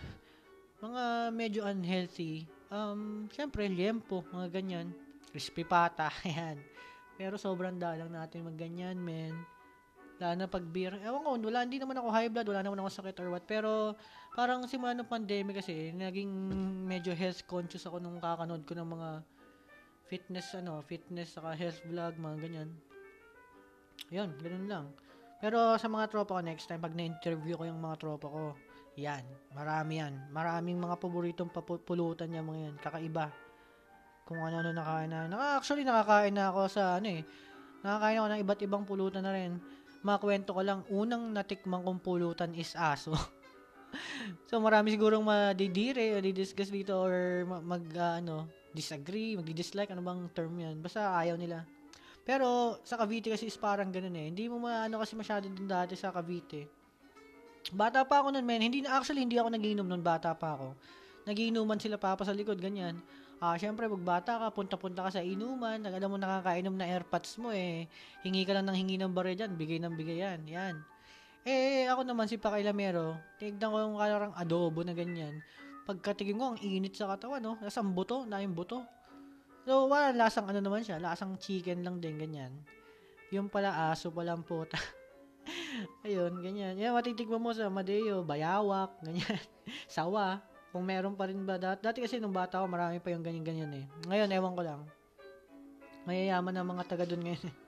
mga medyo unhealthy, um, syempre, liempo, mga ganyan. Crispy pata, yan. Pero sobrang dalang natin magganyan, men. Lalo na pag beer. Ewan ko, wala, hindi naman ako high blood, wala naman ako sakit or what. Pero, parang simula ng pandemic kasi, naging medyo health conscious ako nung kakanood ko ng mga fitness, ano, fitness, saka health vlog, mga ganyan. Yun, ganun lang. Pero sa mga tropa ko next time, pag na-interview ko yung mga tropa ko, yan, marami yan. Maraming mga paboritong pulutan niya mga yan. Kakaiba. Kung ano-ano nakain na. Actually, nakakain na ako sa ano eh. Nakakain ako ng iba't ibang pulutan na rin. Makwento ko lang, unang natikmang kong pulutan is aso. so, marami sigurong madidire o didiscuss dito or mag, uh, ano, disagree, magdi-dislike, ano bang term yan. Basta ayaw nila. Pero, sa Cavite kasi is parang ganun eh. Hindi mo maano kasi masyado din dati sa Cavite Bata pa ako noon, men. Hindi na actually hindi ako nagiinom noon bata pa ako. Nagiinuman sila papa sa likod, ganyan. Ah, syempre pag bata ka, punta-punta ka sa inuman, nag alam mo nakakainom na airpods mo eh. Hingi ka lang ng hingi ng bare diyan, bigay ng bigay yan. Yan. Eh, ako naman si Pakailamero, tignan ko yung karang adobo na ganyan. Pagkatingin ko, ang init sa katawan, no? Lasang buto, na yung buto. So, wala, lasang ano naman siya, lasang chicken lang din, ganyan. Yung pala aso palang puta. Ayun, ganyan. Yan, matitigman mo sa Madeo, Bayawak, ganyan. Sawa. Kung meron pa rin ba dati. Dati kasi nung bata ko, marami pa yung ganyan-ganyan eh. Ngayon, ewan ko lang. Mayayaman na mga taga doon ngayon eh.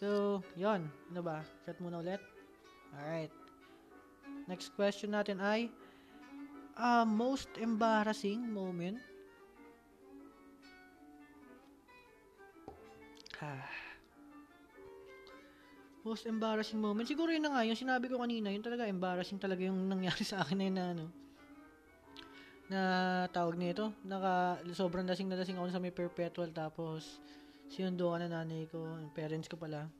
So, yon Ano ba? Chat muna ulit. Alright. Next question natin ay, uh, most embarrassing moment? Ah Most embarrassing moment. Siguro yun na nga, yung sinabi ko kanina, yun talaga, embarrassing talaga yung nangyari sa akin na yun na ano. Na tawag nito, naka, sobrang lasing na lasing ako sa may perpetual, tapos sinundo ka na nanay ko, parents ko pala.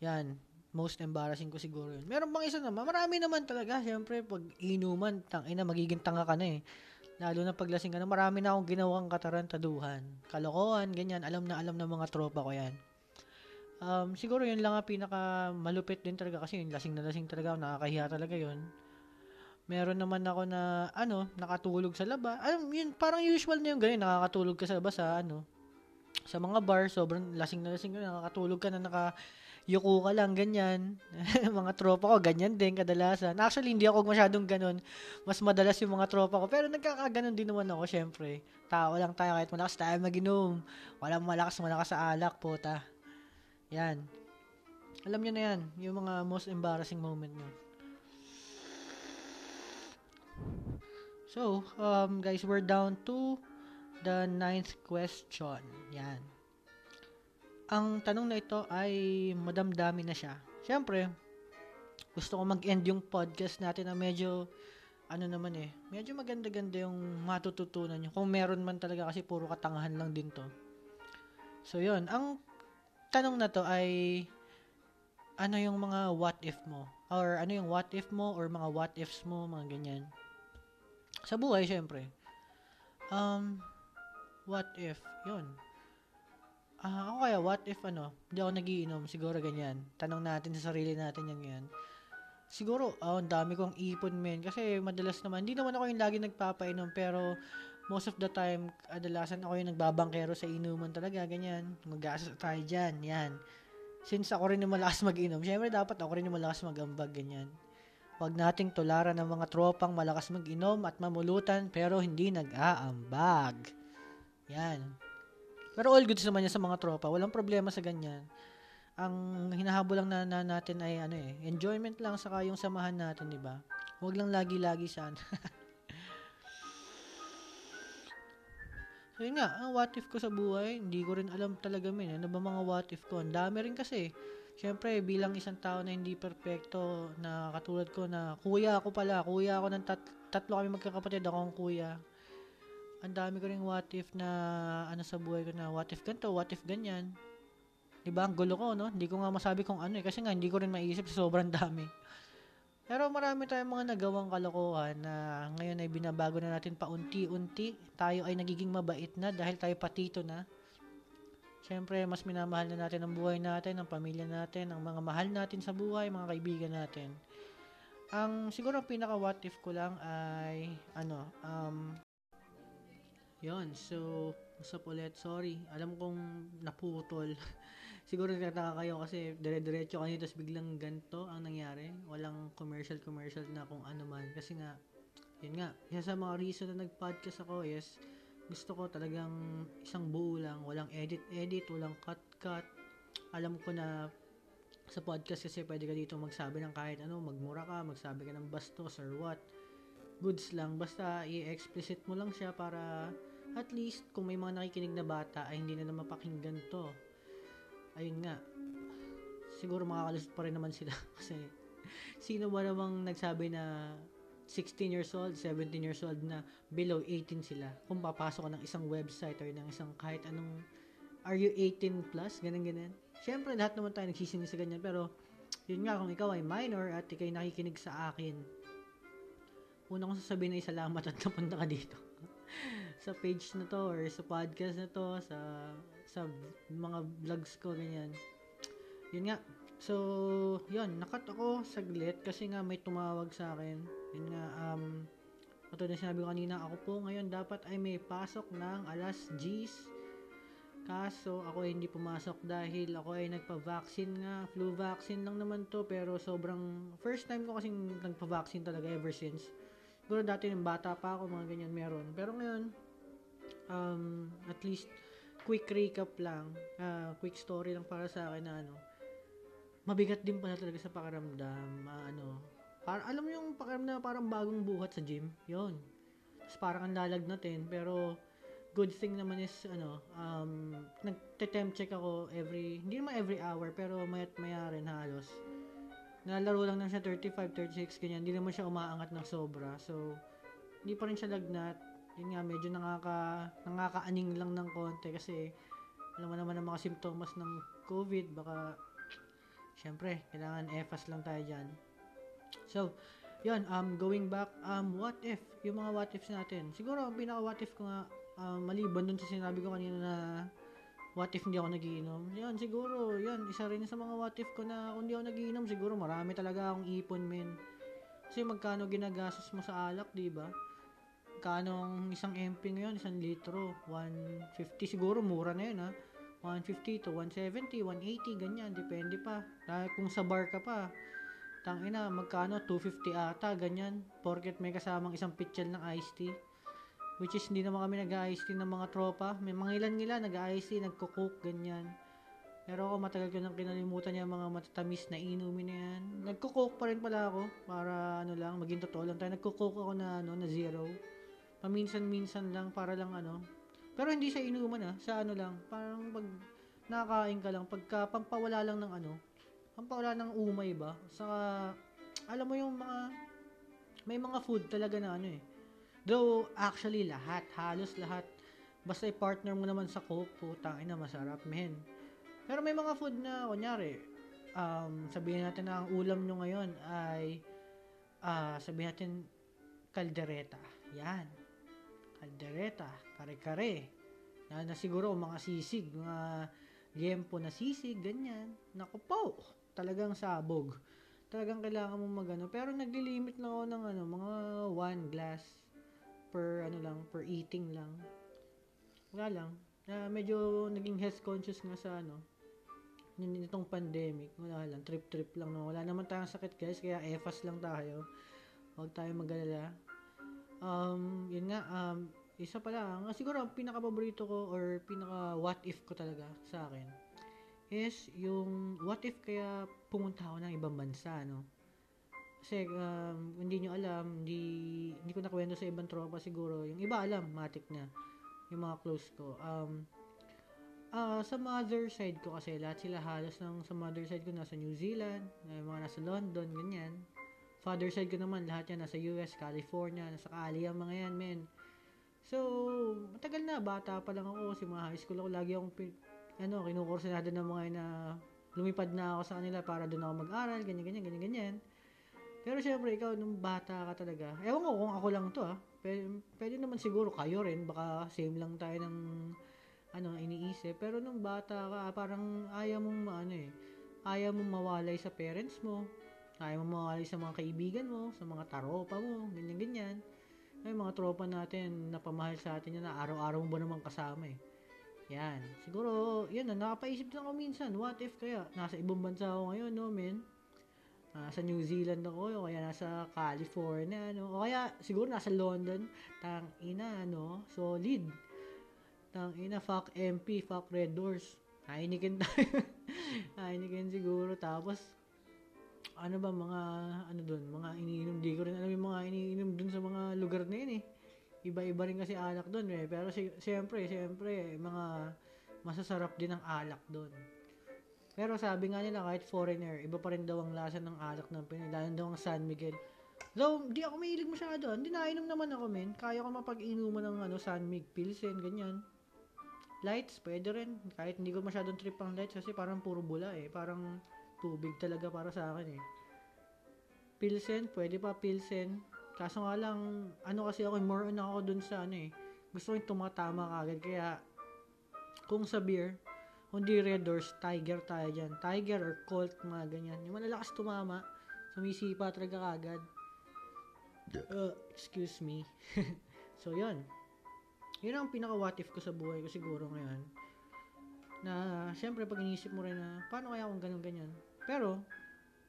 Yan, most embarrassing ko siguro yun. Meron bang isa naman? Marami naman talaga. Siyempre, pag inuman, tang ina, magiging tanga ka na eh. Lalo na paglasing ka na, marami na akong ginawang katarantaduhan. Kalokohan, ganyan. Alam na alam ng mga tropa ko yan. Um, siguro yun lang ang pinaka malupit din talaga kasi yung lasing na lasing talaga ako, nakakahiya talaga yun. Meron naman ako na, ano, nakatulog sa laba. Alam, yun, parang usual na yung ganyan, nakakatulog ka sa laba sa, ano, sa mga bar, sobrang lasing na lasing ka, nakakatulog ka na naka, yuko ka lang, ganyan. mga tropa ko, ganyan din, kadalasan. Actually, hindi ako masyadong ganun. Mas madalas yung mga tropa ko. Pero nagkakaganon din naman ako, syempre. Tao lang tayo, kahit malakas tayo mag-inom. Walang malakas, malakas sa alak, puta. Yan. Alam niyo na yan, yung mga most embarrassing moment nyo. So, um, guys, we're down to the ninth question. Yan. Ang tanong na ito ay madamdami na siya. Siyempre, gusto ko mag-end yung podcast natin na medyo, ano naman eh, medyo maganda-ganda yung matututunan nyo. Kung meron man talaga kasi puro katangahan lang din to. So, yun. Ang tanong na to ay ano yung mga what if mo? Or ano yung what if mo or mga what ifs mo, mga ganyan. Sa buhay, syempre. Um, what if? Yun. Ah, uh, ako kaya, what if ano, hindi ako nagiinom, siguro ganyan. Tanong natin sa sarili natin yan yan. Siguro, oh, ang dami kong ipon men. Kasi madalas naman, hindi naman ako yung lagi nagpapainom, pero most of the time, kadalasan ako yung nagbabangkero sa inuman talaga, ganyan. Magastos tayo dyan, yan. Since ako rin yung malakas mag-inom, syempre dapat ako rin yung malakas mag-ambag, ganyan. Huwag nating tularan ng mga tropang malakas mag-inom at mamulutan pero hindi nag-aambag. Yan. Pero all goods naman yan sa mga tropa. Walang problema sa ganyan. Ang hinahabol lang na, na natin ay ano eh, enjoyment lang saka yung samahan natin, di ba? Huwag lang lagi-lagi sana. So yun nga, ang what if ko sa buhay, hindi ko rin alam talaga min. Ano ba mga what if ko? Ang dami rin kasi. Siyempre, bilang isang tao na hindi perpekto, na katulad ko na kuya ako pala, kuya ako ng tat- tatlo kami magkakapatid, ako ang kuya. Ang dami ko rin what if na ano sa buhay ko na what if ganito, what if ganyan. Diba, ang gulo ko, no? Hindi ko nga masabi kung ano eh. Kasi nga, hindi ko rin maiisip sa sobrang dami. Pero marami tayong mga nagawang kalokohan na ngayon ay binabago na natin paunti-unti. Tayo ay nagiging mabait na dahil tayo patito na. Siyempre, mas minamahal na natin ang buhay natin, ang pamilya natin, ang mga mahal natin sa buhay, mga kaibigan natin. Ang siguro ang pinaka what if ko lang ay ano, um yon so, usap ulit. Sorry, alam kong naputol. siguro nagtataka kayo kasi dire-diretso kanina tapos biglang ganto ang nangyari. Walang commercial commercial na kung ano man. Kasi nga, yun nga, isa sa mga reason na nag-podcast ako is gusto ko talagang isang buo lang. Walang edit-edit, walang cut-cut. Alam ko na sa podcast kasi pwede ka dito magsabi ng kahit ano, magmura ka, magsabi ka ng bastos or what. Goods lang. Basta i-explicit mo lang siya para at least kung may mga nakikinig na bata ay hindi na na mapakinggan to ayun nga, siguro makakalusot pa rin naman sila kasi sino ba namang nagsabi na 16 years old, 17 years old na below 18 sila kung papasok ka ng isang website or ng isang kahit anong are you 18 plus, ganun ganun. Siyempre, lahat naman tayo nagsisingil sa ganyan pero yun nga, kung ikaw ay minor at ikay nakikinig sa akin, una kong sasabihin ay salamat at napunta ka dito. sa page na to or sa podcast na to, sa sa mga vlogs ko, ganyan. Yun nga. So, yun, nakat ako saglit kasi nga may tumawag sa akin. Yun nga, um, katulad na sinabi ko kanina, ako po ngayon dapat ay may pasok ng alas G's. Kaso, ako ay hindi pumasok dahil ako ay nagpa-vaccine nga. Flu vaccine lang naman to, pero sobrang, first time ko kasing nagpa-vaccine talaga ever since. Siguro dati ng bata pa ako, mga ganyan meron. Pero ngayon, um, at least, quick recap lang, uh, quick story lang para sa akin na ano, mabigat din pala talaga sa pakiramdam, uh, ano, para, alam mo yung pakiramdam na parang bagong buhat sa gym, yon Tapos parang ang natin, pero good thing naman is, ano, um, nagte-temp check ako every, hindi naman every hour, pero mayat maya rin halos. Nalaro lang naman siya 35, 36, ganyan. Hindi naman siya umaangat ng sobra. So, hindi pa rin siya lagnat. Yun nga, medyo nakaka, nakakaaning lang ng konti kasi alam mo naman ang mga simptomas ng COVID, baka, syempre, kailangan EFAS lang tayo dyan. So, yun, um, going back, um, what if, yung mga what ifs natin. Siguro, ang pinaka what if ko nga, um, maliban dun sa sinabi ko kanina na what if hindi ako nagiinom. Yan, siguro, yan, isa rin sa mga what if ko na kung hindi ako nagiinom, siguro marami talaga akong ipon, men. Kasi magkano ginagastos mo sa alak, di ba? Magkano ang isang MP ngayon, isang litro, 150 siguro, mura na yun, ha? 150 to 170, 180, ganyan, depende pa. Dahil kung sa bar ka pa, tangina, magkano, 250 ata, ganyan. Porket may kasamang isang pitchel ng iced tea. Which is, hindi naman kami nag-iced tea ng mga tropa. May mga ilan nila, nag-iced tea, nagko-coke, ganyan. Pero ako, matagal ko nang kinalimutan niya mga matatamis na inumin na yan. Nagko-coke pa rin pala ako, para ano lang, maging totoo lang tayo. Nagko-coke ako na, ano, na zero. Paminsan-minsan lang, para lang ano. Pero hindi sa inuman ah, sa ano lang, parang pag nakakain ka lang, pagka pampawala lang ng ano, pampawala ng umay ba? Saka, alam mo yung mga, may mga food talaga na ano eh. Though, actually, lahat, halos lahat, basta i-partner mo naman sa coke, putang ina, masarap, men. Pero may mga food na, kunyari, um, sabihin natin na ang ulam nyo ngayon ay, ah, sabihin natin, kaldereta. Yan. Kaldereta, kare-kare. Na, na siguro mga sisig, mga liempo na sisig, ganyan. Naku po, talagang sabog. Talagang kailangan mo magano. Pero naglilimit lang ako ng ano, mga one glass per ano lang, per eating lang. Wala lang. Na medyo naging health conscious nga sa ano, nitong pandemic. Wala lang, trip-trip lang. No? Wala naman tayong sakit guys, kaya EFAS lang tayo. Huwag tayo magalala. Um, yun nga, um, isa pa lang, siguro ang pinaka-paborito ko or pinaka-what if ko talaga sa akin is yung what if kaya pumunta ako ng ibang bansa, no? Kasi um, hindi nyo alam, hindi, hindi ko nakwento sa ibang tropa siguro. Yung iba alam, matik na. Yung mga close ko. Um, uh, sa mother side ko kasi, lahat sila halos ng sa mother side ko nasa New Zealand, yung mga nasa London, ganyan. Father side ko naman, lahat yan nasa US, California, nasa Cali, ang mga yan, men. So, matagal na, bata pa lang ako, si mga high school ako, lagi akong, ano, kinukursinado ng mga na lumipad na ako sa kanila para doon ako mag-aral, ganyan, ganyan, ganyan, ganyan. Pero syempre, ikaw, nung bata ka talaga, ewan ko kung ako lang to, ha, pwede, pwede naman siguro kayo rin, baka same lang tayo ng, ano, iniisip, pero nung bata ka, parang ayaw mong, ano eh, ayaw mong mawalay sa parents mo, ayaw mong mawalay sa mga kaibigan mo, sa mga taropa mo, ganyan, ganyan ay mga tropa natin na pamahal sa atin yan na araw-araw mo ba naman kasama eh. Yan. Siguro, yan na, nakapaisip din ako minsan, what if kaya, nasa ibang bansa ako ngayon, no, men? Nasa New Zealand ako, o kaya nasa California, no? O kaya, siguro nasa London, tang ina, no? Solid. Tang ina, fuck MP, fuck Red Doors. Heineken tayo. Heineken siguro. Tapos, ano ba mga ano doon, mga iniinom, di ko rin alam yung mga iniinom doon sa mga lugar na yun eh. Iba-iba rin kasi alak doon eh. Pero si, siyempre, siyempre, mga masasarap din ang alak doon. Pero sabi nga nila kahit foreigner, iba pa rin daw ang lasa ng alak ng Pinay, lalo daw ang San Miguel. Though, di ako mahilig masyado. Hindi nainom naman ako, men. Kaya ko mapag-inuman ng ano, San Mig, Pilsen, ganyan. Lights, pwede rin. Kahit hindi ko masyadong trip ang lights kasi parang puro bula eh. Parang tubig talaga para sa akin eh. Pilsen, pwede pa Pilsen. Kaso nga lang, ano kasi ako, more on ako dun sa ano eh. Gusto ko yung tumatama kagad. Kaya, kung sa beer, hindi Red Doors, Tiger tayo dyan. Tiger or Colt, mga ganyan. Yung malalakas tumama, sumisipa talaga kagad. Uh, excuse me. so, yun. Yun ang pinaka what if ko sa buhay ko siguro ngayon na syempre pag inisip mo rin na paano kaya kung ganun ganyan pero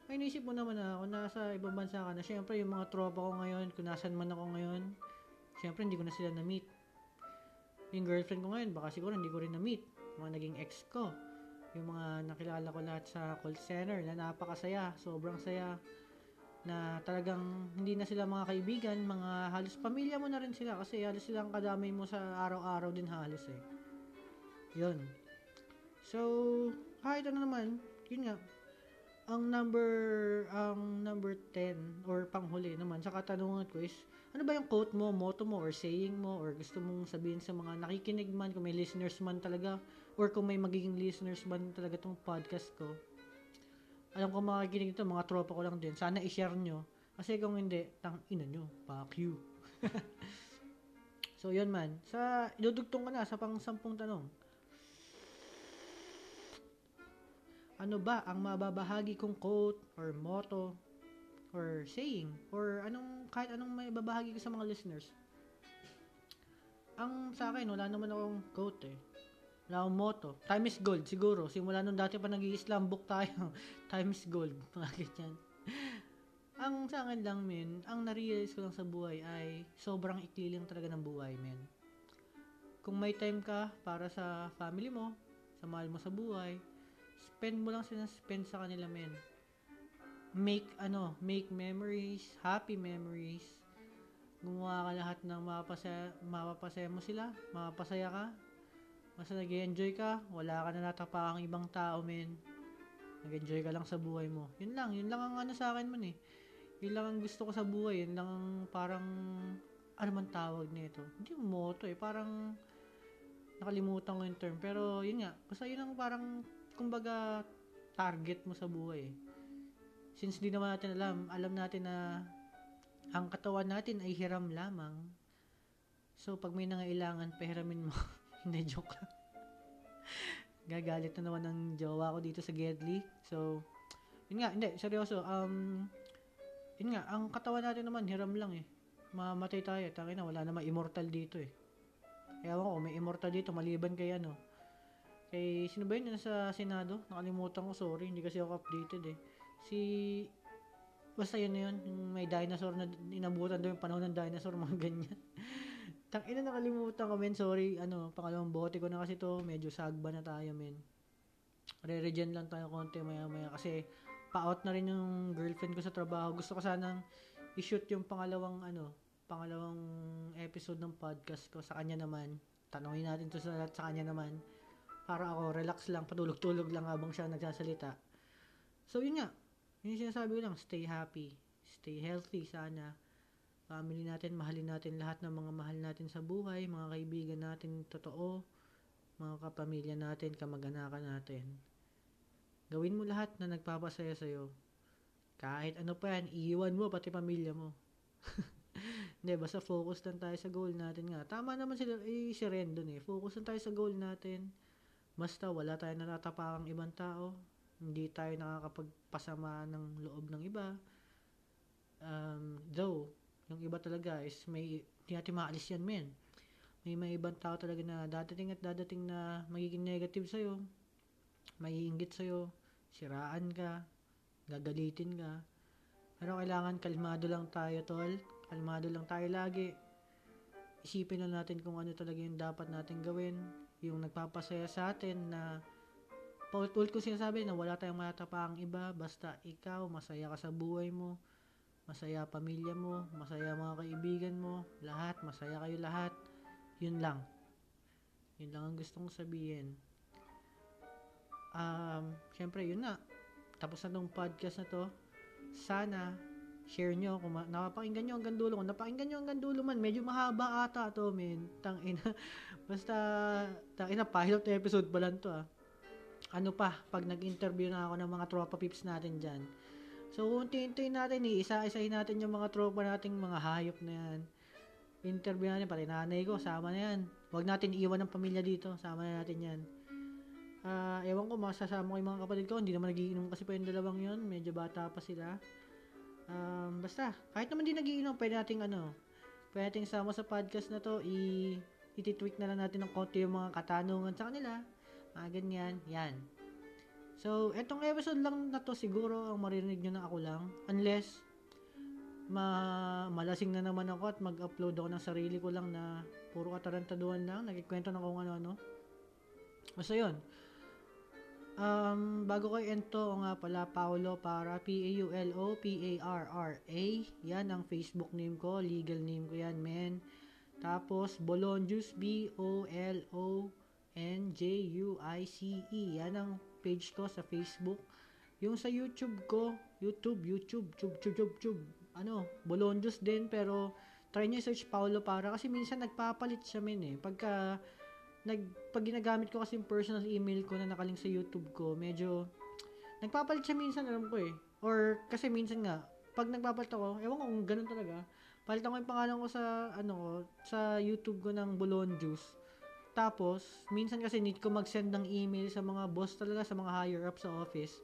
ay inisip mo naman na kung nasa ibang bansa ka na. Syempre yung mga tropa ko ngayon kung nasan man ako ngayon syempre hindi ko na sila na-meet. Yung girlfriend ko ngayon baka siguro hindi ko rin na-meet. Mga naging ex ko. Yung mga nakilala ko lahat sa call center na napakasaya sobrang saya na talagang hindi na sila mga kaibigan, mga halos pamilya mo na rin sila kasi halos silang kadamay mo sa araw-araw din halos eh. Yun. So, kahit ano naman, yun nga, ang number ang number 10 or panghuli naman sa katanungan ko is ano ba yung quote mo, motto mo or saying mo or gusto mong sabihin sa mga nakikinig man kung may listeners man talaga or kung may magiging listeners man talaga tong podcast ko. Alam ko makikinig ito, mga tropa ko lang din. Sana i-share nyo. Kasi kung hindi, tang ina nyo. Fuck you. so, yun man. Sa, idudugtong ko na sa pang sampung tanong. Ano ba ang mababahagi kong quote or motto or saying or anong kahit anong may babahagi ko sa mga listeners. Ang sa akin, wala naman akong quote eh. Wala akong motto. Time is gold, siguro. Simula nung dati pa nag-i-Islam book tayo. Time is gold. Mga ganyan. ang sa akin lang, men, ang na-realize ko lang sa buhay ay sobrang ikli lang talaga ng buhay, men. Kung may time ka para sa family mo, sa mahal mo sa buhay, spend mo lang sila spend sa kanila men. Make ano make memories happy memories. Gumawa ka lahat ng mapapasaya, mapapasaya mo sila mapapasaya ka. Basta nag enjoy ka wala ka na natapakang ibang tao men. Nag-enjoy ka lang sa buhay mo. Yun lang yun lang ang ano sa akin man eh. Yun lang ang gusto ko sa buhay yun lang ang parang ano man tawag nito. Hindi mo motto eh. Parang nakalimutan ko yung term. Pero yun nga basta yun ang parang kumbaga, target mo sa buhay. Since di naman natin alam, alam natin na ang katawan natin ay hiram lamang. So, pag may nangailangan, pahiramin mo. Hindi, joke lang. Gagalit na naman ng jowa ko dito sa Gedli. So, yun nga, hindi, seryoso. Um, yun nga, ang katawan natin naman, hiram lang eh. Mamatay tayo. Tangin wala naman immortal dito eh. Kaya ako, may immortal dito, maliban kay ano, Kay, sino ba yun sa Senado? Nakalimutan ko, sorry. Hindi kasi ako updated eh. Si, basta yun na yun. Yung may dinosaur na inabutan doon yung panahon ng dinosaur, mga ganyan. Tang ina nakalimutan ko, men. Sorry, ano, pangalawang bote ko na kasi to. Medyo sagba na tayo, men. Re-regen lang tayo konti maya-maya kasi pa-out na rin yung girlfriend ko sa trabaho. Gusto ko sanang i-shoot yung pangalawang ano, pangalawang episode ng podcast ko sa kanya naman. Tanungin natin to sa, sa kanya naman para ako relax lang, patulog-tulog lang habang siya nagsasalita. So, yun nga. Yun yung sinasabi ko lang, stay happy, stay healthy sana. Family natin, mahalin natin lahat ng mga mahal natin sa buhay, mga kaibigan natin totoo, mga kapamilya natin, kamag-anakan natin. Gawin mo lahat na nagpapasaya sa'yo. Kahit ano pa yan, iiwan mo pati pamilya mo. Hindi, basta focus lang tayo sa goal natin nga. Tama naman sila, eh, si Ren dun eh. Focus lang tayo sa goal natin Basta wala tayong natatapakang ibang tao, hindi tayo nakakapagpasama ng loob ng iba. Um, though, yung iba talaga is may, hindi natin maalis yan, men. May may ibang tao talaga na dadating at dadating na magiging negative sa'yo, may inggit sa'yo, siraan ka, gagalitin ka. Pero kailangan kalmado lang tayo, tol. Kalmado lang tayo lagi. Isipin na natin kung ano talaga yung dapat natin gawin yung nagpapasaya sa atin na paulit-ulit ko sinasabi na wala tayong matatapang iba basta ikaw masaya ka sa buhay mo masaya pamilya mo masaya mga kaibigan mo lahat masaya kayo lahat yun lang yun lang ang gusto kong sabihin um, syempre yun na tapos na tong podcast na to sana share nyo kung ma- napapakinggan nyo hanggang dulo. Kung napakinggan nyo hanggang dulo man, medyo mahaba ata to, men. Tang ina. Basta, tang ina, pilot episode pa lang to, ah. Ano pa, pag nag-interview na ako ng mga tropa pips natin dyan. So, unti-untiin natin, eh, isa-isahin natin yung mga tropa nating mga hayop na yan. Interview natin, pati nanay ko, sama na yan. Huwag natin iwan ng pamilya dito, sama na natin yan. Uh, ewan ko, masasama ko yung mga kapatid ko, hindi naman nagiinom kasi pa yung dalawang yon medyo bata pa sila. Um, basta, kahit naman di nagiinom, pwede nating ano, pwede nating sama sa podcast na to, i ititweak na lang natin ng konti yung mga katanungan sa kanila. Mga ganyan, yan. So, etong episode lang na to siguro ang maririnig nyo na ako lang. Unless, ma malasing na naman ako at mag-upload ako ng sarili ko lang na puro katarantaduhan lang, nagkikwento ng kung ano-ano. Basta yun. Um, bago ko ento nga pala Paulo para P-A-U-L-O P-A-R-R-A yan ang Facebook name ko legal name ko yan men tapos Bolonjuice B-O-L-O-N-J-U-I-C-E yan ang page ko sa Facebook yung sa YouTube ko YouTube YouTube tube tube tube tube ano Bolonjuice din pero try nyo search Paulo para kasi minsan nagpapalit siya men eh pagka nag pag ginagamit ko kasi yung personal email ko na nakalink sa YouTube ko, medyo nagpapalit siya minsan alam ko eh. Or kasi minsan nga pag nagpapalit ako, ewan ko kung ganun talaga. Palitan ko yung pangalan ko sa ano sa YouTube ko ng Bolon Juice. Tapos, minsan kasi need ko mag-send ng email sa mga boss talaga, sa mga higher up sa office.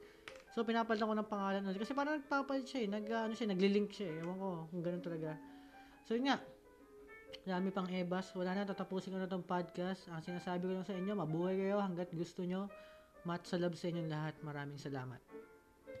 So, pinapalitan ko ng pangalan nun. Kasi parang nagpapalit siya eh. Nag, ano siya, nagli-link siya eh. Ewan ko kung ganun talaga. So, yun nga. Dami pang ebas. Wala na, tatapusin ko na tong podcast. Ang sinasabi ko lang sa inyo, mabuhay kayo hanggat gusto nyo. Mat sa love sa inyong lahat. Maraming salamat.